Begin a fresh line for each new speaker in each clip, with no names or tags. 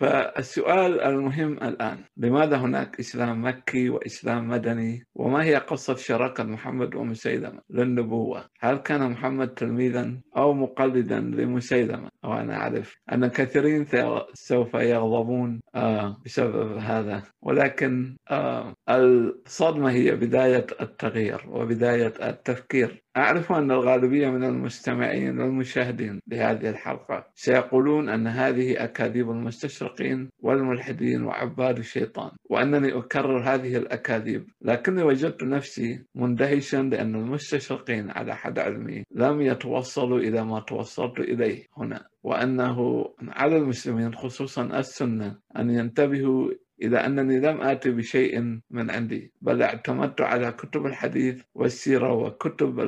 فالسؤال المهم الآن لماذا هناك إسلام مكي وإسلام مدني؟ وما هي قصة شراكة محمد ومسيلمة للنبوة؟ هل كان محمد تلميذا أو مقلدا لمسيلمة؟ وأنا أعرف أن كثيرين سوف يغضبون آه، بسبب هذا. ولكن آه، الصدمة هي بداية التغيير وبداية التفكير. أعرف أن الغالبية من المستمعين والمشاهدين لهذه الحلقة سيقولون أن هذه أكاذيب المستشرقين والملحدين وعباد الشيطان وأنني أكرر هذه الأكاذيب. لكني وجدت نفسي مندهشا لأن المستشرقين على حد علمي لم يتوصلوا إلى ما توصلت إليه هنا وأنه على المسلمين خصوصا السنة أن ينتبهوا إلى أنني لم آتي بشيء من عندي بل اعتمدت على كتب الحديث والسيرة وكتب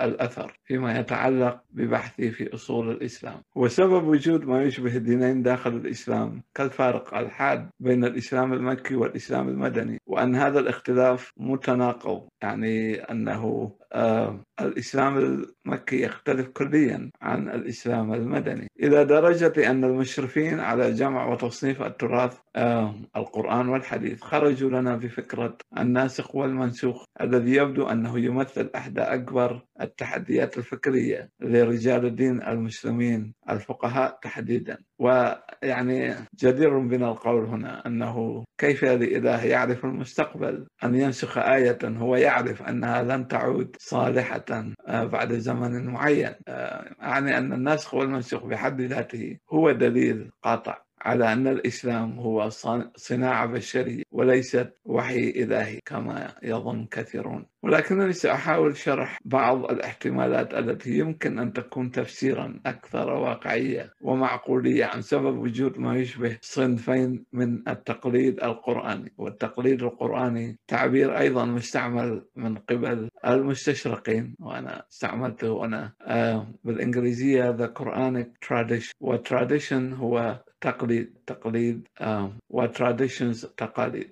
الأثر فيما يتعلق ببحثي في أصول الإسلام. وسبب وجود ما يشبه الدينين داخل الإسلام كالفارق الحاد بين الإسلام المكي والإسلام المدني وأن هذا الاختلاف متناقض يعني أنه الإسلام المكي يختلف كليا عن الإسلام المدني إلى درجة أن المشرفين على جمع وتصنيف التراث آه القرآن والحديث خرجوا لنا بفكرة الناسخ والمنسوخ الذي يبدو أنه يمثل أحدى أكبر التحديات الفكرية لرجال الدين المسلمين الفقهاء تحديدا. ويعني جدير بنا القول هنا أنه كيف لإله يعرف المستقبل؟ أن ينسخ آية هو يعرف أنها لن تعود صالحة آه، بعد زمن معين. آه، يعني أن النسخ والمنسوخ بحد ذاته هو دليل قاطع. على أن الإسلام هو صناعة بشرية وليست وحي إلهي كما يظن كثيرون. ولكنني سأحاول شرح بعض الاحتمالات التي يمكن أن تكون تفسيرا أكثر واقعية ومعقولية عن سبب وجود ما يشبه صنفين من التقليد القرآني. والتقليد القرآني تعبير أيضا مستعمل من قبل المستشرقين وأنا استعملته أنا آه، بالإنجليزية The Quranic Tradition. والتراديشن هو تقليد تقليد وتراديشنز تقاليد.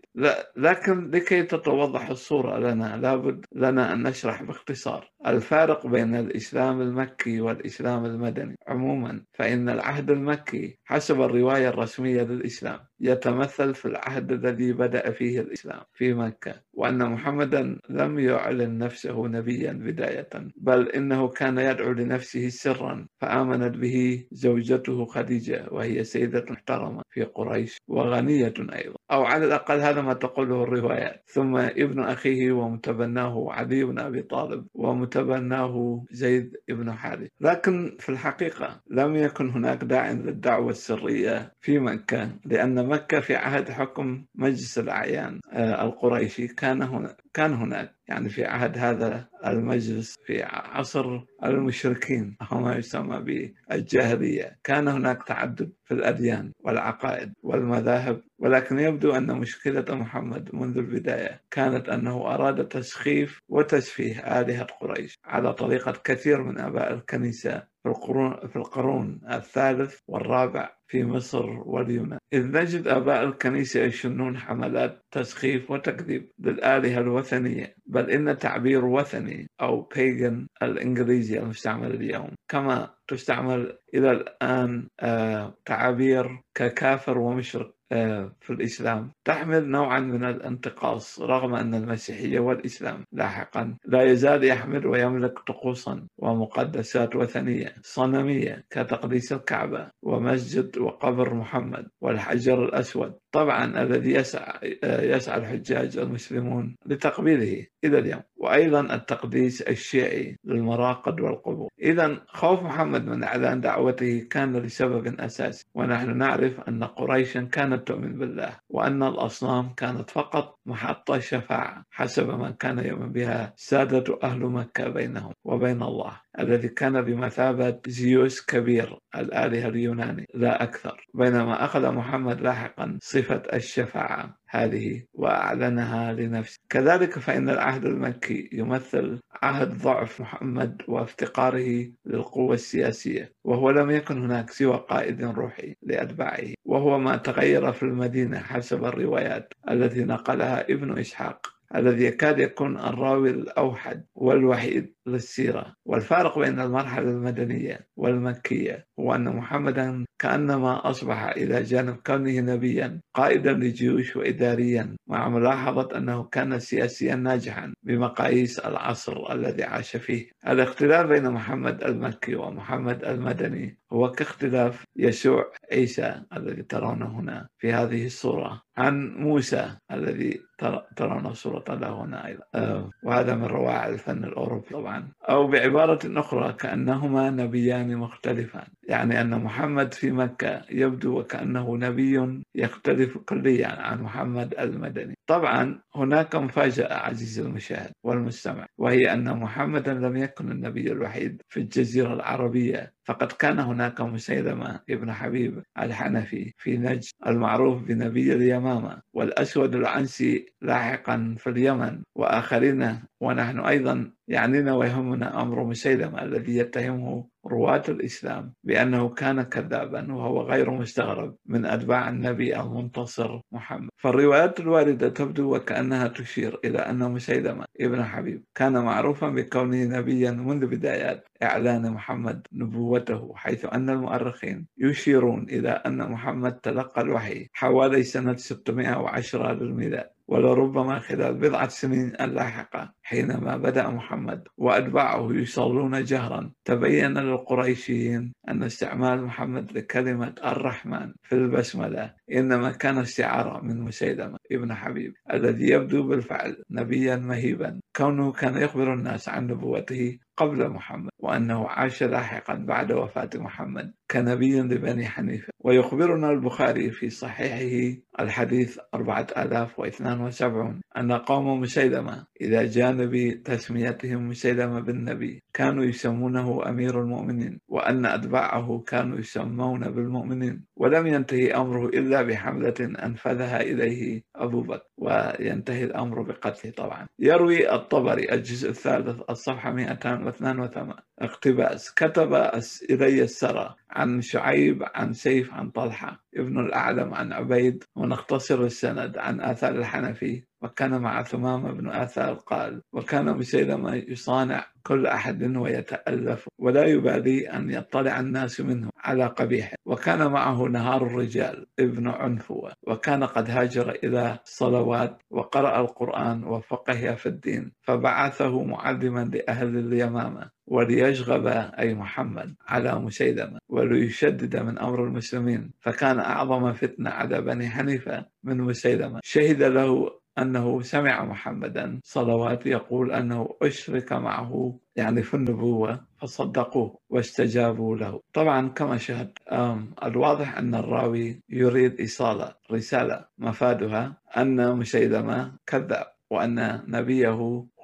لكن لكي تتوضح الصورة لنا لابد لنا أن نشرح باختصار. الفارق بين الإسلام المكي والإسلام المدني. عموما فإن العهد المكي حسب الرواية الرسمية للإسلام يتمثل في العهد الذي بدأ فيه الإسلام في مكة. وأن محمدا لم يعلن نفسه نبيا بداية بل إنه كان يدعو لنفسه سرا فآمنت به زوجته خديجة وهي سيدة محترمة في قريش وغنية أيضا. أو على الأقل هذا ما تقوله الروايات. ثم ابن أخيه ومتبناه علي بن أبي طالب ومتبناه زيد بن حارث. لكن في الحقيقة لم يكن هناك داع للدعوة السرية في مكة لأن مكة في عهد حكم مجلس الأعيان آه، القريشي. كان هنا كان هناك يعني في عهد هذا المجلس في عصر المشركين أو ما يسمى بالجاهلية. كان هناك تعدد في الأديان والعقائد والمذاهب ولكن يبدو أن مشكلة محمد منذ البداية كانت أنه أراد تسخيف وتسفيه آلهة قريش على طريقة كثير من آباء الكنيسة في القرون, في القرون الثالث والرابع في مصر واليونان إذ نجد آباء الكنيسة يشنون حملات تسخيف وتكذيب للآلهة الوثنية بل إن تعبير وثني أو بيغن الإنجليزي المستعمل اليوم. كما تستعمل إلى الآن آه، تعابير ككافر ومشرك في الإسلام. تحمل نوعا من الانتقاص رغم أن المسيحية والإسلام لاحقا لا يزال يحمل ويملك طقوسا ومقدسات وثنية صنمية كتقديس الكعبة ومسجد وقبر محمد والحجر الأسود. طبعا الذي يسعى, يسعى الحجاج المسلمون لتقبيله إلى اليوم وأيضا التقديس الشيعي للمراقد والقبور. إذا خوف محمد من إعلان دعوته كان لسبب أساسي ونحن نعرف أن قريشا كانت تؤمن بالله وأن الأصنام كانت فقط محطة شفاعة حسب ما كان يؤمن بها سادة أهل مكة بينهم وبين الله الذي كان بمثابة زيوس كبير الآلهة اليوناني لا أكثر بينما أخذ محمد لاحقا صفة الشفاعة. هذه وأعلنها لنفسه. كذلك فإن العهد المكي يمثل عهد ضعف محمد وافتقاره للقوة السياسية وهو لم يكن هناك سوى قائد روحي لأتباعه وهو ما تغير في المدينة حسب الروايات التي نقلها ابن إسحاق الذي يكاد يكون الراوي الأوحد والوحيد. للسيرة. والفارق بين المرحلة المدنية والمكية هو أن محمدا كأنما أصبح إلى جانب كونه نبيا قائدا لجيوش وإداريا مع ملاحظة أنه كان سياسيا ناجحا بمقاييس العصر الذي عاش فيه. الاختلاف بين محمد المكي ومحمد المدني هو كاختلاف يسوع عيسى الذي ترونه هنا في هذه الصورة عن موسى الذي ترون صورة له هنا أيضا. آه، وهذا من روائع الفن الأوروبي. طبعا أو بعبارة أخرى كأنهما نبيان مختلفان. يعني أن محمد في مكة يبدو وكأنه نبي يختلف كليا عن محمد المدني. طبعا هناك مفاجأة عزيزي المشاهد والمستمع وهي أن محمدا لم يكن النبي الوحيد في الجزيرة العربية. فقد كان هناك مسيلمة ابن حبيب الحنفي في نجد المعروف بنبي اليمامة والأسود العنسي لاحقا في اليمن وآخرين ونحن أيضا يعنينا ويهمنا أمر مسيلمة الذي يتهمه رواة الإسلام بأنه كان كذابا وهو غير مستغرب من أتباع النبي المنتصر محمد. فالروايات الواردة تبدو وكأنها تشير إلى أن مسيلمة ابن حبيب كان معروفا بكونه نبيا منذ بدايات إعلان محمد نبوته حيث أن المؤرخين يشيرون إلى أن محمد تلقى الوحي حوالي سنة 610 للميلاد. ولربما خلال بضعة سنين اللاحقة حينما بدأ محمد وأتباعه يصلون جهرا تبين للقريشيين أن استعمال محمد لكلمة الرحمن في البسملة إنما كان استعارة من مسيلمة ابن حبيب الذي يبدو بالفعل نبيا مهيبا كونه كان يخبر الناس عن نبوته قبل محمد. وأنه عاش لاحقا بعد وفاة محمد كنبي لبني حنيفة. ويخبرنا البخاري في صحيحه الحديث 4072 أن قوم مسيلمة إلى جانب تسميتهم مسيلمة بالنبي كانوا يسمونه أمير المؤمنين وأن أتباعه كانوا يسمون بالمؤمنين. ولم ينتهي أمره إلا بحملة أنفذها إليه أبو بكر وينتهي الأمر بقتله طبعا. يروي الطبري الجزء الثالث الصفحة 282 اقتباس كتب إلي السرى. عن شعيب عن سيف عن طلحة ابن الأعلم عن عبيد ونختصر السند عن آثار الحنفي. وكان مع ثمامة بن آثار قال وكان مسيلمة يصانع كل أحد ويتألف ولا يبالي أن يطلع الناس منه على قبيح. وكان معه نهار الرجال ابن عنفوة وكان قد هاجر إلى الصلوات وقرأ القرآن وفقه في الدين. فبعثه معلما لأهل اليمامة وليشغب أي محمد على مسيلمة. وليشدد من أمر المسلمين. فكان أعظم فتنة على بني حنيفة من مسيلمة. شهد له أنه سمع محمدا صلوات يقول أنه أشرك معه يعني في النبوة فصدقوه واستجابوا له. طبعا كما شهد الواضح أن الراوي يريد إيصال رسالة مفادها أن مسيلمة كذاب وأن نبيه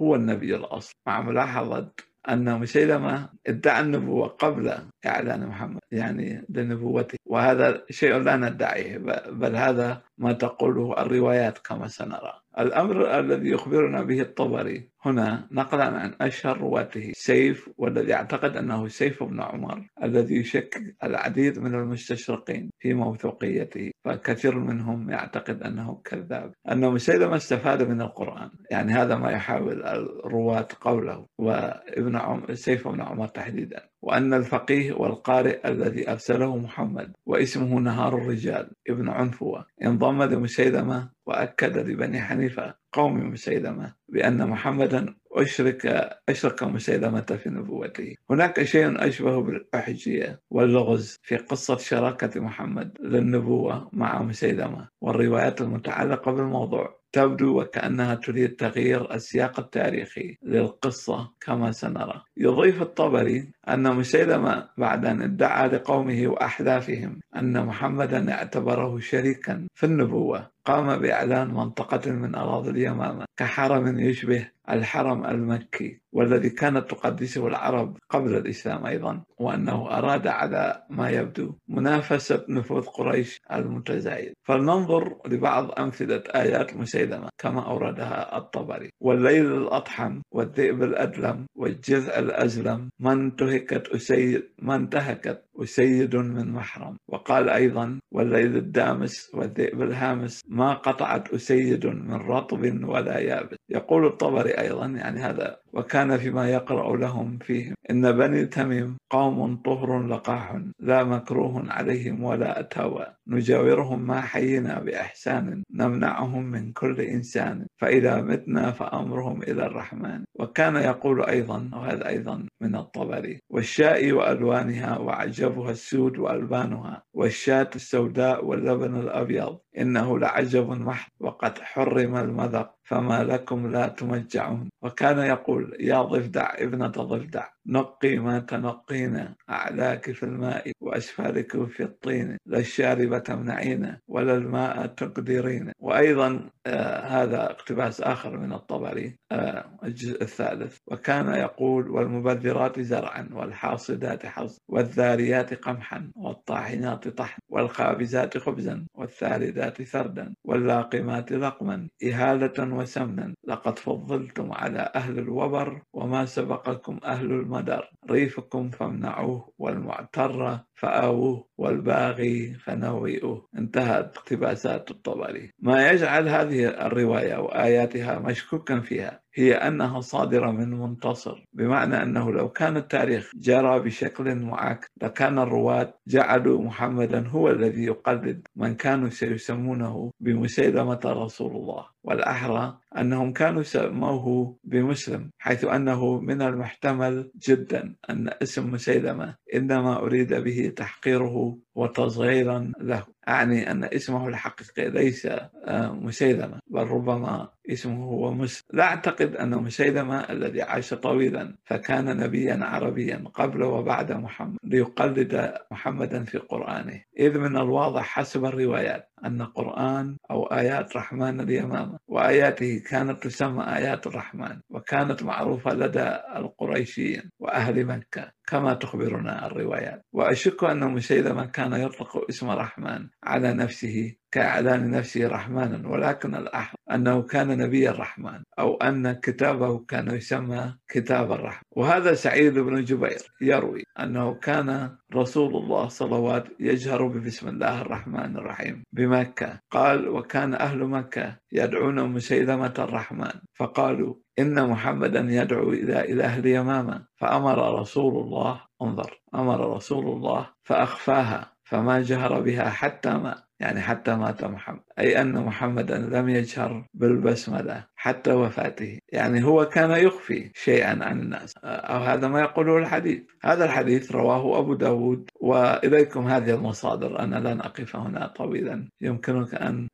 هو النبي الأصل. مع ملاحظة أن مسيلمة ادعى النبوة قبل إعلان محمد يعني لنبوته. وهذا شيء لا ندعيه بل هذا ما تقوله الروايات كما سنرى. الأمر الذي يخبرنا به الطبري هنا نقلا عن أشهر رواته سيف والذي أعتقد أنه سيف بن عمر الذي يشكك العديد من المستشرقين في موثوقيته فكثير منهم يعتقد أنه كذاب. أن مسيلمة استفاد من القرآن يعني هذا ما يحاول الرواة قوله وابن عمر سيف بن عمر تحديدا. وأن الفقيه والقارئ الذي أرسله محمد واسمه نهار الرجال ابن عنفوة انضم لمسيلمة وأكد لبني حنيفة قوم مسيلمة بأن محمدا أشرك أشرك مسيلمة في نبوته. هناك شيء أشبه بالأحجية واللغز في قصة شراكة محمد للنبوة مع مسيلمة والروايات المتعلقة بالموضوع. تبدو وكأنها تريد تغيير السياق التاريخي للقصة كما سنرى. يضيف الطبري أن مسيلمة بعد أن ادعى لقومه وأحلافهم أن محمدا اعتبره شريكا في النبوة قام بإعلان منطقة من أراضي اليمامة كحرم يشبه الحرم المكي والذي كانت تقدسه العرب قبل الإسلام أيضا وأنه أراد على ما يبدو منافسة نفوذ قريش المتزايد. فلننظر لبعض أمثلة آيات مسيلمة كما أوردها الطبري. والليل الأطحم والذئب الأدلم والجذع الأزلم ما انتهكت أسيد ما انتهكت أسيد من محرم. وقال أيضا والليل الدامس والذئب الهامس ما قطعت أسيد من رطب ولا يابس. يقول الطبري أيضا يعني هذا وكان فيما يقرأ لهم فيهم إن بني تميم قوم طهر لقاح لا مكروه عليهم ولا أتوى نجاورهم ما حينا بإحسان نمنعهم من كل إنسان فإذا متنا فأمرهم إلى الرحمن. وكان يقول أيضا وهذا أيضا من الطبري والشاء وألوانها وعجبها السود وألبانها والشاة السوداء واللبن الأبيض. إنه لعجب محض وقد حرم المذق فما لكم لا تمجعون وكان يقول يا ضفدع ابنة ضفدع. نقي ما تنقين أعلاك في الماء وأسفلك في الطين لا الشارب تمنعين ولا الماء تقدرين وأيضا آه هذا اقتباس آخر من الطبري آه الجزء الثالث. وكان يقول والمبذرات زرعا والحاصدات حصد والذاريات قمحا والطاحنات طحن والخابزات خبزا والثالثات ثردا واللاقمات لقما. إهالة وسمنا لقد فضلتم على أهل الوبر وما سبقكم أهل المدر. ريفكم فامنعوه والمعتر فآووه والباغي فنوئوه انتهت اقتباسات الطبري. ما يجعل هذه الرواية وآياتها مشكوكا فيها هي أنها صادرة من منتصر بمعنى أنه لو كان التاريخ جرى بشكل معاكس لكان الرواة جعلوا محمدا هو الذي يقلد من كانوا سيسمونه بمسيلمة رسول الله. والأحرى أنهم كانوا سموه بمسلم حيث أنه من المحتمل جدا أن اسم مسيلمة إنما أريد به تحقيره وتصغيرا له. أعني أن اسمه الحقيقي ليس مسيلمة بل ربما اسمه هو مسلم لا أعتقد أن مسيلمة الذي عاش طويلا فكان نبيا عربيا قبل وبعد محمد ليقلد محمدا في قرآنه. إذ من الواضح حسب الروايات أن قرآن أو آيات رحمن اليمامة وآياته كانت تسمى آيات الرحمن وكانت معروفة لدى القريشيين وأهل مكة كما تخبرنا الروايات. وأشك أن مسيلمة كان يطلق اسم رحمن على نفسه كإعلان نفسه رحمانا ولكن الأحرى أنه كان نبي الرحمن أو أن كتابه كان يسمى كتاب الرحمن. وهذا سعيد بن جبير يروي أنه كان رسول الله صلوات يجهر ببسم الله الرحمن الرحيم بمكة. قال وكان أهل مكة يدعون مسيلمة الرحمن فقالوا إن محمدا يدعو إلى إله اليمامة فأمر رسول الله انظر أمر رسول الله فأخفاها. فما جهر بها حتى مات يعني حتى مات محمد. أي أن محمدا لم يجهر بالبسملة. حتى وفاته. يعني هو كان يخفي شيئا عن الناس. أو هذا ما يقوله الحديث. هذا الحديث رواه أبو داود. وإليكم هذه المصادر. أنا لن أقف هنا طويلا. يمكنك أن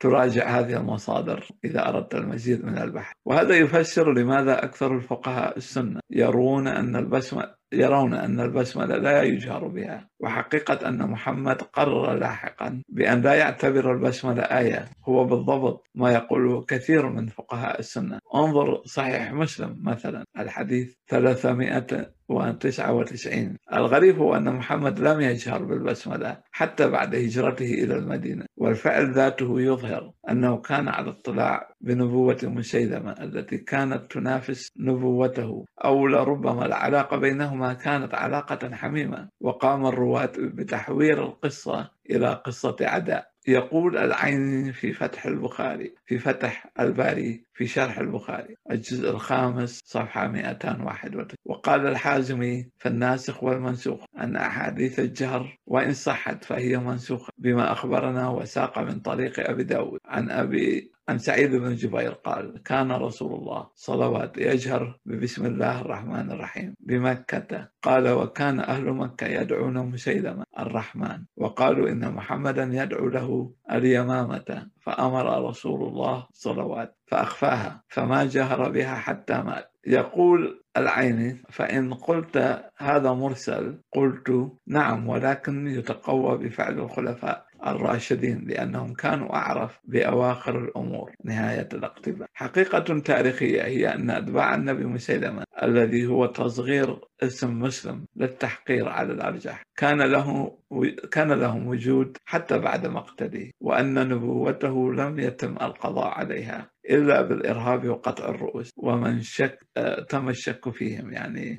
تراجع هذه المصادر إذا أردت المزيد من البحث. وهذا يفسر لماذا أكثر الفقهاء السنة يرون أن البسمة يرون أن البسملة لا يجهر بها. وحقيقة أن محمد قرر لاحقا بأن لا يعتبر البسملة آية. هو بالضبط ما يقوله كثير من فقهاء السنة. انظر صحيح مسلم مثلا الحديث 399 الغريب هو أن محمد لم يجهر بالبسملة حتى بعد هجرته إلى المدينة والفعل ذاته يظهر أنه كان على اطلاع بنبوة مسيلمة التي كانت تنافس نبوته أو لربما العلاقة بينهما كانت علاقة حميمة. وقام الرواة بتحوير القصة إلى قصة عداء. يقول العين في فتح البخاري في فتح الباري في شرح البخاري. الجزء الخامس صفحة 291 وقال الحازمي في الناسخ والمنسوخ أن أحاديث الجهر وإن صحت فهي منسوخة بما أخبرنا وساق من طريق أبي داود. عن أبي عن سعيد بن جبير قال كان رسول الله صلوات يجهر ببسم الله الرحمن الرحيم بمكة. قال وكان أهل مكة يدعون مسيلمة الرحمن. وقالوا إن محمدا يدعو له اليمامة. فأمر رسول الله صلوات فأخفاها. فما جهر بها حتى مات. يقول العيني فإن قلت هذا مرسل قلت نعم ولكن يتقوى بفعل الخلفاء. الراشدين لأنهم كانوا أعرف بأواخر الأمور. نهاية الاقتباس. حقيقة تاريخية هي أن أتباع النبي مسيلمة الذي هو تصغير اسم مسلم للتحقير على الأرجح. كان له كان لهم وجود حتى بعد مقتله وأن نبوته لم يتم القضاء عليها إلا بالإرهاب وقطع الرؤوس. ومن شك تم الشك فيهم يعني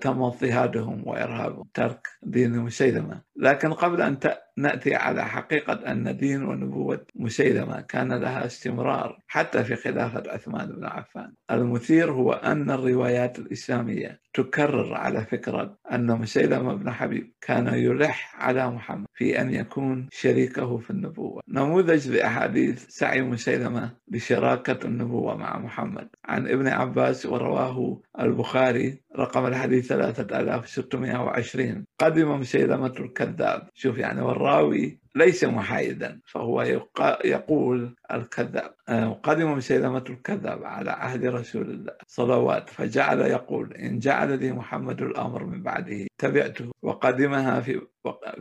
تم اضطهادهم وإرهابهم ترك دين مسيلمة. لكن قبل أن نأتي على حقيقة أن دين ونبوة مسيلمة كان لها استمرار حتى في خلافة عثمان بن عفان. المثير هو أن الروايات الإسلامية تكرر على فكرة أن مسيلمة بن حبيب كان يلح على محمد في أن يكون شريكه في النبوة. نموذج لأحاديث سعي مسيلمة لشراكة النبوة مع محمد. عن ابن عباس ورواه البخاري رقم الحديث 3620 قدم مسيلمة الكذاب. شوف يعني والراوي ليس محايدا فهو يقول الكذاب آه، قدم مسيلمة الكذاب على عهد رسول الله صلوات فجعل يقول إن جعل لي محمد الأمر من بعده تبعته وقدمها في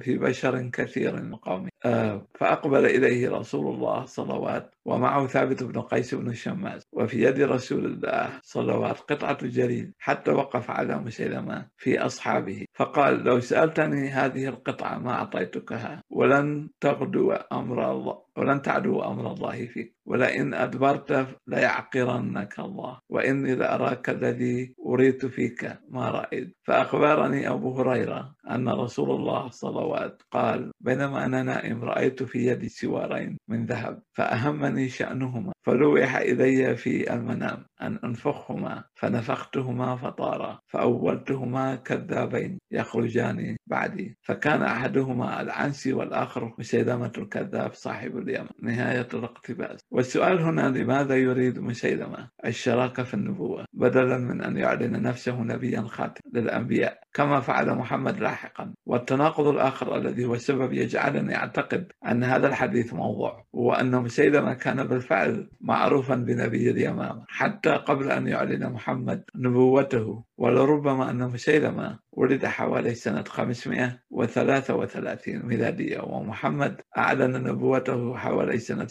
في بشر كثير من قومه. آه، فأقبل إليه رسول الله صلوات ومعه ثابت بن قيس بن الشماس وفي يد رسول الله صلوات قطعة جريد حتى وقف على مسيلمة في أصحابه. فقال لو سألتني هذه القطعة ما أعطيتكها ولن تغدو أمر الله. ولن تعدو أمر الله فيك. ولئن أدبرت ليعقرنك الله. وإني لأراك الذي أريد فيك ما رأيت. فأخبرني أبو هريرة أن رسول الله صلوات قال بينما أنا نائم رأيت في يدي سوارين من ذهب فأهمني شأنهما فلوح إلي في المنام. أن أنفخهما فنفختهما فطارا فأولتهما كذابين يخرجان بعدي. فكان أحدهما العنسي والآخر مسيلمة الكذاب صاحب اليمن نهاية الاقتباس والسؤال هنا لماذا يريد مسيلمة الشراكة في النبوة بدلا من أن يعلن نفسه نبيا خاتم للأنبياء؟ كما فعل محمد لاحقا. والتناقض الآخر الذي هو السبب يجعلني أعتقد أن هذا الحديث موضوع هو أن مسيلمة كان بالفعل معروفا بنبي اليمامة حتى قبل أن يعلن محمد نبوته. ولربما أن مسيلمة ولد حوالي سنة 533 ميلادية ومحمد أعلن نبوته حوالي سنة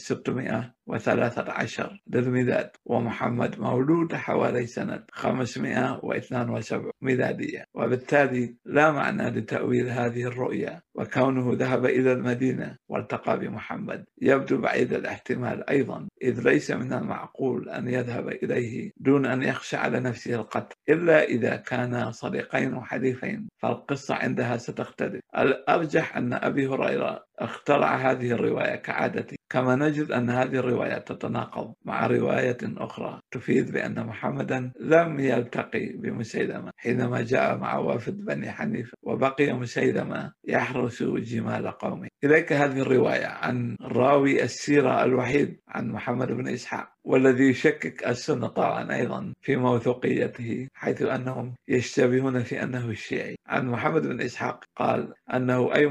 613 للميلاد ومحمد مولود حوالي سنة 572 ميلادية. وبالتالي لا معنى لتأويل هذه الرؤية وكونه ذهب إلى المدينة والتقى بمحمد. يبدو بعيد الاحتمال أيضا إذ ليس من المعقول أن يذهب إليه دون أن يخشى على نفسه القتل إلا إذا كانا صديقين وحليفين فالقصة عندها ستختلف. الأرجح أن أبي هريرة اخترع هذه الرواية كعادته كما نجد أن هذه الرواية تتناقض مع رواية أخرى تفيد بأن محمدا لم يلتقي بمسيلمة حينما جاء مع وافد بني حنيفة وبقي مسيلمة يحرس جمال قومه. إليك هذه الرواية عن راوي السيرة الوحيد عن محمد بن إسحاق. والذي يشكك السنة طبعا أيضا في موثوقيته حيث أنهم يشتبهون في أنه الشيعي. عن محمد بن إسحاق قال أنه أي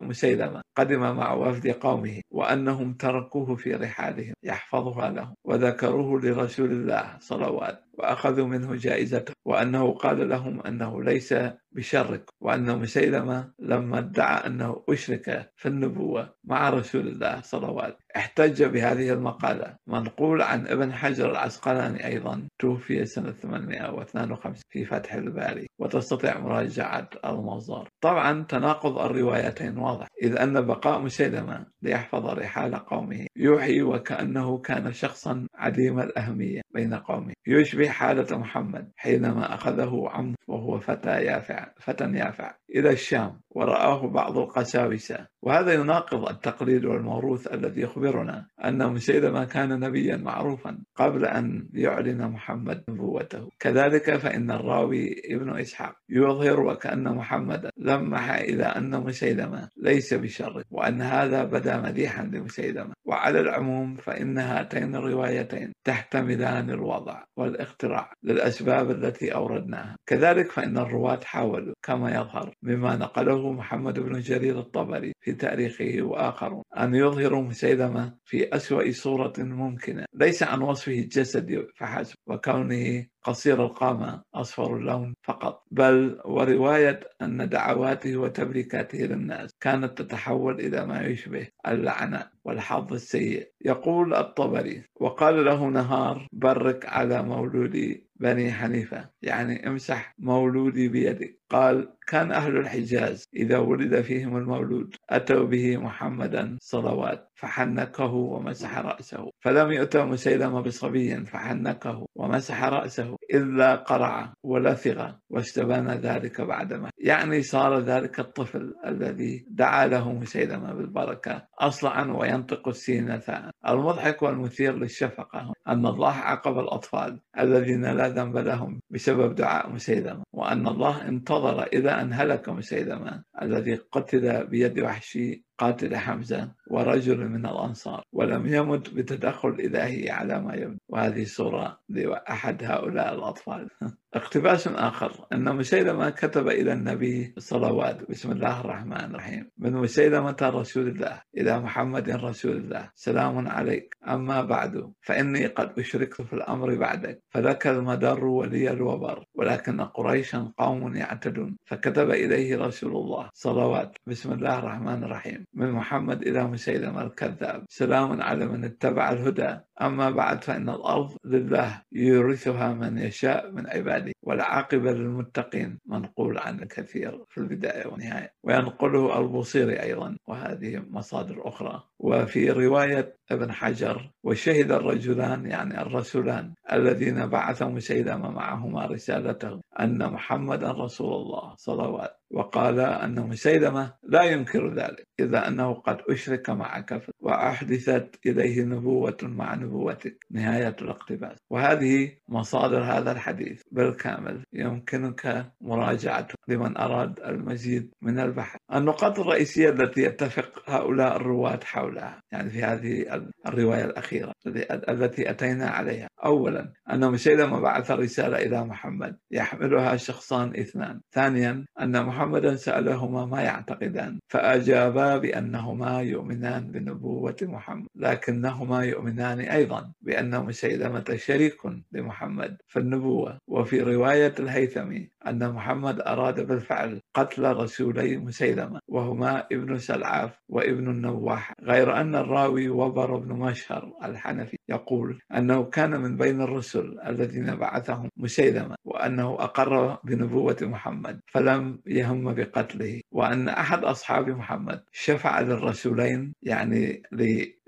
مسيلمة قدم مع وفد قومه وأنهم تركوه في رحالهم يحفظها لهم وذكروه لرسول الله صلوات وأخذوا منه جائزته وأنه قال لهم أنه ليس بشرك وأن مسيلمة لما ادعى أنه أشرك في النبوة مع رسول الله صلوات احتج بهذه المقالة. منقول عن ابن حجر العسقلاني أيضا توفي سنة 852 في فتح الباري. وتستطيع مراجعة المصدر. طبعا تناقض الروايتين واضح. إذ أن بقاء مسيلمة ليحفظ رحال قومه يوحي وكأنه كان شخصا عديم الأهمية بين قومه. يشبه حالة محمد حينما أخذه عمرو وهو فتى يافع فتى يافع إلى الشام. ورآه بعض القساوسة. وهذا يناقض التقليد والموروث الذي يخبرنا أن مسيلمة كان نبيا معروفا قبل أن يعلن محمد نبوته. كذلك فإن الراوي ابن إسحاق يظهر وكأن محمدا لمح إلى أن مسيلمة ليس بشر وأن هذا بدا مديحا لمسيلمة وعلى العموم فإن هاتين الروايتين تحتملان الوضع والاختراع للأسباب التي أوردناها. كذلك فإن الرواة حاولوا كما يظهر مما نقله محمد بن جرير الطبري في تاريخه وآخرون. أن يظهروا مسيلمة في أسوأ صورة ممكنة. ليس عن وصفه الجسدي فحسب وكونه قصير القامة أصفر اللون فقط بل ورواية أن دعواته وتبريكاته للناس كانت تتحول إلى ما يشبه اللعنة والحظ السيء. يقول الطبري وقال له نهار برك على مولودي بني حنيفة يعني امسح مولودي بيدك. قال كان أهل الحجاز إذا ولد فيهم المولود. أتوا به محمدا صلوات فحنكه ومسح رأسه. فلم يؤتى مسيلمة بصبي فحنكه ومسح رأسه إلا قرع ولثغ واستبان ذلك بعدما يعني صار ذلك الطفل الذي دعا له مسيلمة بالبركة أصلعا وينطق السين ثاء. المضحك والمثير للشفقة أن الله عاقب الأطفال الذين لا ذنب لهم بسبب دعاء مسيلمة وأن الله انتظر إلى أن هلك مسيلمة الذي قتل بيد وحشي. قاتل حمزة ورجل من الأنصار ولم يمت بتدخل إلهي على ما يبدو وهذه صورة لأحد هؤلاء الأطفال. اقتباس آخر. أن مسيلمة كتب إلى النبي صلوات. بسم الله الرحمن الرحيم. من مسيلمة رسول الله إلى محمد رسول الله. سلام عليك. أما بعد فإني قد أشركت في الأمر بعدك. فلك المدر ولي الوبر. ولكن قريشا قوم يعتدون. فكتب إليه رسول الله صلوات. بسم الله الرحمن الرحيم. من محمد إلى مسيلمة الكذاب سلام على من اتبع الهدى. أما بعد فإن الأرض لله يورثها من يشاء من عباده والعاقبة للمتقين منقول عن الكثير في البداية والنهاية. وينقله البوصيري أيضا وهذه مصادر أخرى. وفي رواية ابن حجر وشهد الرجلان يعني الرسولان الذين بعث مسيلمة معهما رسالته أن محمدا رسول الله صلوات. وقال أن مسيلمة لا ينكر ذلك إذا أنه قد أشرك مع كفر وأحدثت إليه نبوة مع نبوتك نهاية الاقتباس. وهذه مصادر هذا الحديث بالكامل يمكنك مراجعته لمن أراد المزيد من البحث. النقاط الرئيسية التي يتفق هؤلاء الرواة حولها يعني في هذه الرواية الأخيرة التي أتينا عليها. أولا أن مسيلمة بعث رسالة إلى محمد يحملها شخصان اثنان. ثانيا أن محمدا سألهما ما يعتقدان فأجابا بأنهما يؤمنان بنبوة محمد لكنهما يؤمنان أيضا بأن مسيلمة شريك لمحمد. في النبوة. وفي رواية الهيثمي أن محمد أراد بالفعل قتل رسولي مسيلمة وهما ابن سلعاف وابن النواح. غير أن الراوي وبر بن مشهر الحنفي يقول أنه كان من بين الرسل الذين بعثهم مسيلمة وأنه أقر بنبوة محمد فلم يهم بقتله. وأن أحد أصحاب محمد شفع للرسولين يعني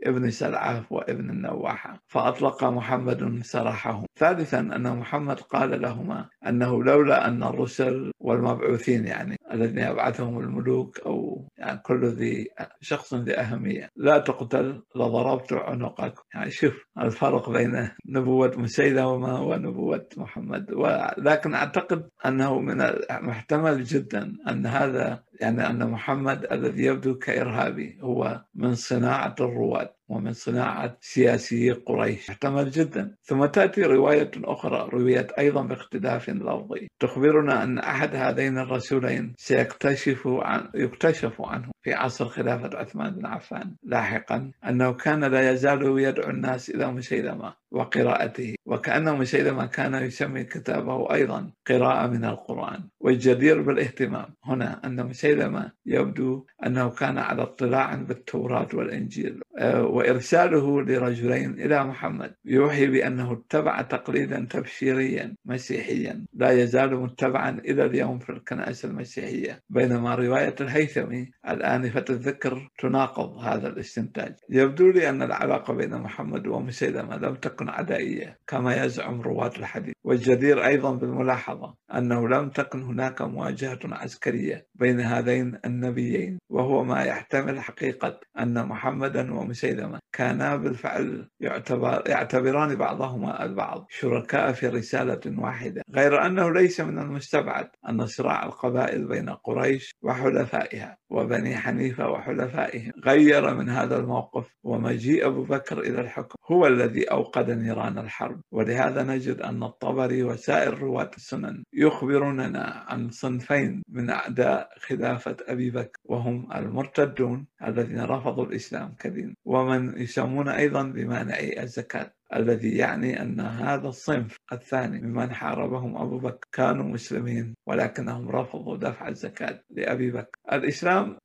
ابن سلعة وابن النواحة فأطلق محمد سراحهم. ثالثا أن محمد قال لهما أنه لولا أن الرسل والمبعوثين يعني الذين يبعثهم الملوك أو يعني كل ذي شخص ذي أهمية لا تقتل لضربت عنقك. يعني شوف الفرق بين نبوة مسيلمة ونبوة محمد. ولكن أعتقد أنه من المحتمل جدا أن هذا يعني أن محمد الذي يبدو كإرهابي هو من صناعة الرواة ومن صناعة سياسي قريش. محتمل جدا. ثم تأتي رواية أخرى رويت أيضا باختلاف لفظي. تخبرنا أن أحد هذين الرسولين سيكتشف عن يكتشف عنه في عصر خلافة عثمان بن عفان لاحقا أنه كان لا يزال يدعو الناس إلى مسيلمة. وقراءته وكأن مسيلمة كان يسمي كتابه أيضا قراءة من القرآن. والجدير بالاهتمام هنا أن مسيلمة يبدو أنه كان على اطلاع بالتوراة والإنجيل. آه، وإرساله لرجلين إلى محمد. يوحي بأنه اتبع تقليدا تبشيريا مسيحيا. لا يزال متبعا إلى اليوم في الكنائس المسيحية. بينما رواية الهيثمي الآنفة الذكر تناقض هذا الاستنتاج. يبدو لي أن العلاقة بين محمد ومسيلمة لم تكن عدائية كما يزعم رواة الحديث. والجدير أيضا بالملاحظة أنه لم تكن هناك مواجهة عسكرية بين هذين النبيين وهو ما يحتمل حقيقة أن محمدا ومسيلمة كانا بالفعل يعتبر يعتبران بعضهما البعض شركاء في رسالة واحدة. غير أنه ليس من المستبعد أن صراع القبائل بين قريش وحلفائها وبني حنيفة وحلفائهم غير من هذا الموقف ومجيء أبو بكر إلى الحكم هو الذي أوقد نيران الحرب. ولهذا نجد أن الطبري وسائر رواة السنن يخبروننا عن صنفين من أعداء خلافة أبي بكر وهم المرتدون الذين رفضوا الإسلام كدين ومن يسمون أيضا بمانعي الزكاة. الذي يعني أن هذا الصنف الثاني ممن حاربهم أبو بكر كانوا مسلمين ولكنهم رفضوا دفع الزكاة لأبي بكر. الإسلام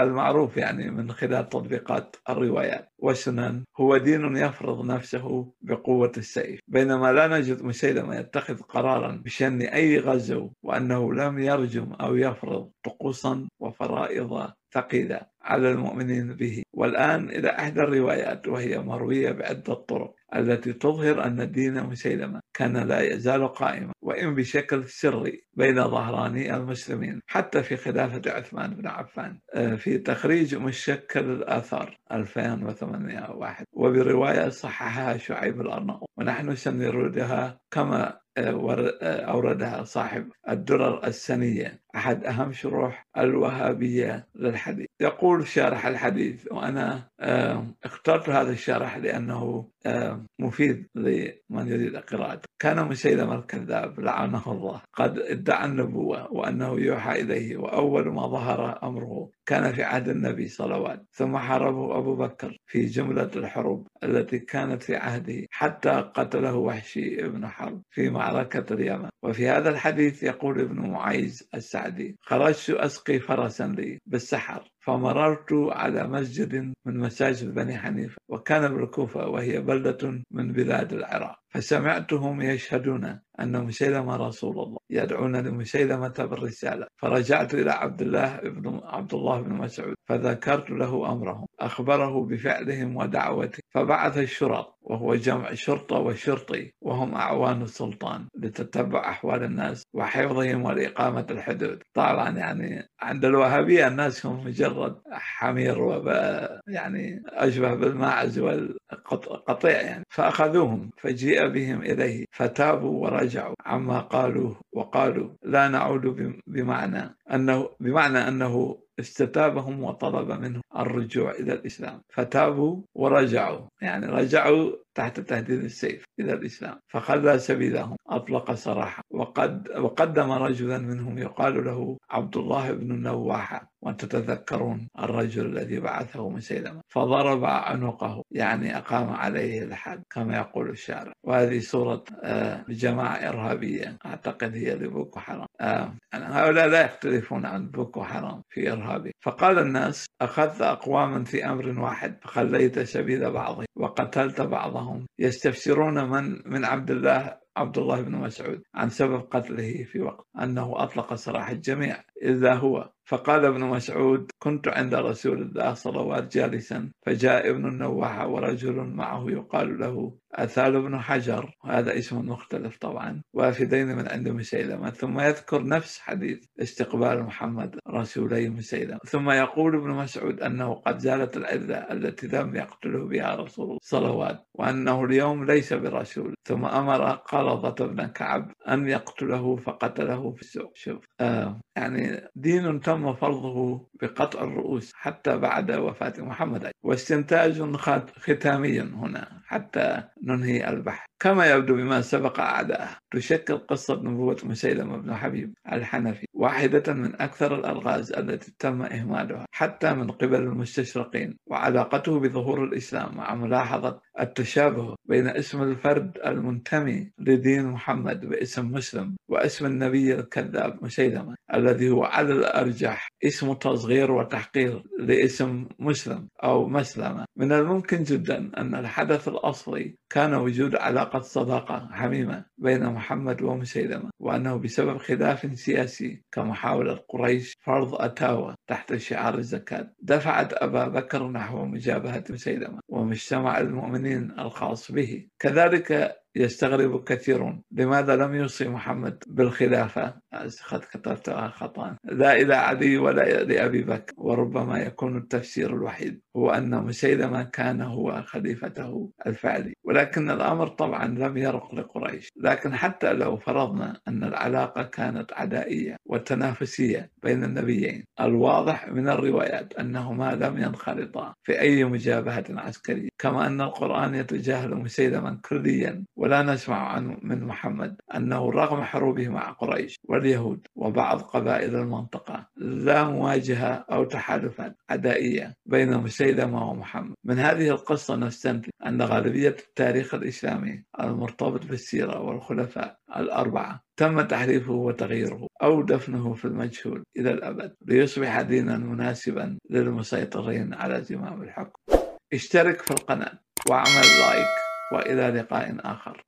المعروف يعني من خلال تطبيقات الروايات والسنن هو دين يفرض نفسه بقوة السيف. بينما لا نجد مسيلمة يتخذ قرارا بشن أي غزو وأنه لم يرجم أو يفرض طقوسا وفرائض ثقيلة. على المؤمنين به. والآن إلى إحدى الروايات وهي مروية بعدة طرق التي تظهر أن دين مسيلمة كان لا يزال قائما وإن بشكل سري بين ظهراني المسلمين حتى في خلافة عثمان بن عفان آه، في تخريج مشكل الآثار 2801 وبرواية صححها شعيب الأرناؤوط. ونحن سنردها كما آه، آه، أوردها صاحب الدرر السنية أحد أهم شروح الوهابية للحديث. يقول شارح الحديث وأنا اخترت هذا الشرح لأنه مفيد لمن يريد قراءته كان مسيلمة الكذاب لعنه الله. قد ادعى النبوة وأنه يوحى إليه وأول ما ظهر أمره كان في عهد النبي صلوات. ثم حاربه أبو بكر في جملة الحروب التي كانت في عهده حتى قتله وحشي بن حرب في معركة اليمن. وفي هذا الحديث يقول ابن معيز السعدي خرجت أسقي فرسا لي بالسحر. فمررت على مسجد من مساجد بني حنيفة وكان بالكوفة وهي بلدة من بلاد العراق. فسمعتهم يشهدون أن مسيلمة رسول الله يدعون لمسيلمة بالرسالة فرجعت إلى عبد الله بن عبد الله بن مسعود فذكرت له أمرهم. أخبره بفعلهم ودعوته. فبعث الشرط وهو جمع شرطة وشرطي وهم أعوان السلطان لتتبع أحوال الناس وحفظهم والإقامة الحدود. طبعا يعني عند الوهابية الناس هم مجرد حمير وب يعني أشبه بالماعز والقطيع يعني. فأخذوهم فجيء بهم إليه فتابوا ورجعوا عما قالوه وقالوا لا نعود بمعنى أنه بمعنى أنه استتابهم وطلب منهم الرجوع إلى الإسلام. فتابوا ورجعوا يعني رجعوا تحت تهديد السيف إلى الإسلام. فخلى سبيلهم أطلق سراحا وقد وقدم رجلا منهم يقال له عبد الله بن النواحة وأنتم تتذكرون الرجل الذي بعثه مسيلمة فضرب عنقه يعني أقام عليه الحد كما يقول الشارع وهذه صورة آه، جماعة إرهابية أعتقد هي لبوكو حرام. آه، هؤلاء لا يختلفون عن بوكو حرام في إرهابه. فقال الناس أخذت أقواما في أمر واحد فخليت سبيل بعضهم وقتلت بعضهم. يستفسرون من من عبد الله عبد الله بن مسعود عن سبب قتله في وقت أنه أطلق سراح الجميع إذا هو. فقال ابن مسعود كنت عند رسول الله صلوات جالسا فجاء ابن النواحة ورجل معه يقال له أثال بن حجر هذا اسم مختلف طبعا وافدين من عند مسيلمة. ثم يذكر نفس حديث استقبال محمد رسولي مسيلمة. ثم يقول ابن مسعود أنه قد زالت العزة التي لم يقتله بها رسول صلوات وأنه اليوم ليس برسول. ثم أمر قرضة بن كعب أن يقتله فقتله في السوق. شوف آه يعني دين تم فرضه بقطع الرؤوس حتى بعد وفاة محمد واستنتاج ختامي هنا حتى ننهي البحث. كما يبدو بما سبق أعداءه تشكل قصة نبوة مسيلمة بن حبيب الحنفي واحدة من أكثر الألغاز التي تم إهمالها حتى من قبل المستشرقين وعلاقته بظهور الإسلام مع ملاحظة التشابه بين اسم الفرد المنتمي لدين محمد باسم مسلم واسم النبي الكذاب مسيلمة الذي هو على الأرجح اسم تصغير وتحقير لاسم مسلم أو مسلمة. من الممكن جدا أن الحدث الأصلي كان وجود علاقة صداقة حميمة بين محمد ومسيلمة وأنه بسبب خلاف سياسي كمحاولة قريش فرض أتاوى تحت شعار الزكاة. دفعت أبا بكر نحو مجابهة مسيلمة ومجتمع المؤمنين الخاص به. كذلك يستغرب كثيرون. لماذا لم يوصي محمد بالخلافة؟ قد كتبتها خطأ. لا إلى علي ولا لأبي بكر. وربما يكون التفسير الوحيد هو أن مسيلمة كان هو خليفته الفعلي ولكن الأمر طبعا لم يرق لقريش. لكن حتى لو فرضنا أن العلاقة كانت عدائية وتنافسية بين النبيين الواضح من الروايات أنهما لم ينخرطا في أي مجابهة عسكرية. كما أن القرآن يتجاهل مسيلما كليا ولا نسمع عن من محمد أنه رغم حروبه مع قريش واليهود وبعض قبائل المنطقة لا مواجهة أو تحالفات عدائية بين مسيلمة ومحمد. من هذه القصة نستنتج أن غالبية التاريخ الإسلامي المرتبط بالسيرة والخلفاء الأربعة. تم تحريفه وتغييره أو دفنه في المجهول إلى الأبد ليصبح دينا مناسبا للمسيطرين على زمام الحكم. اشترك في القناة واعمل لايك وإلى لقاء آخر.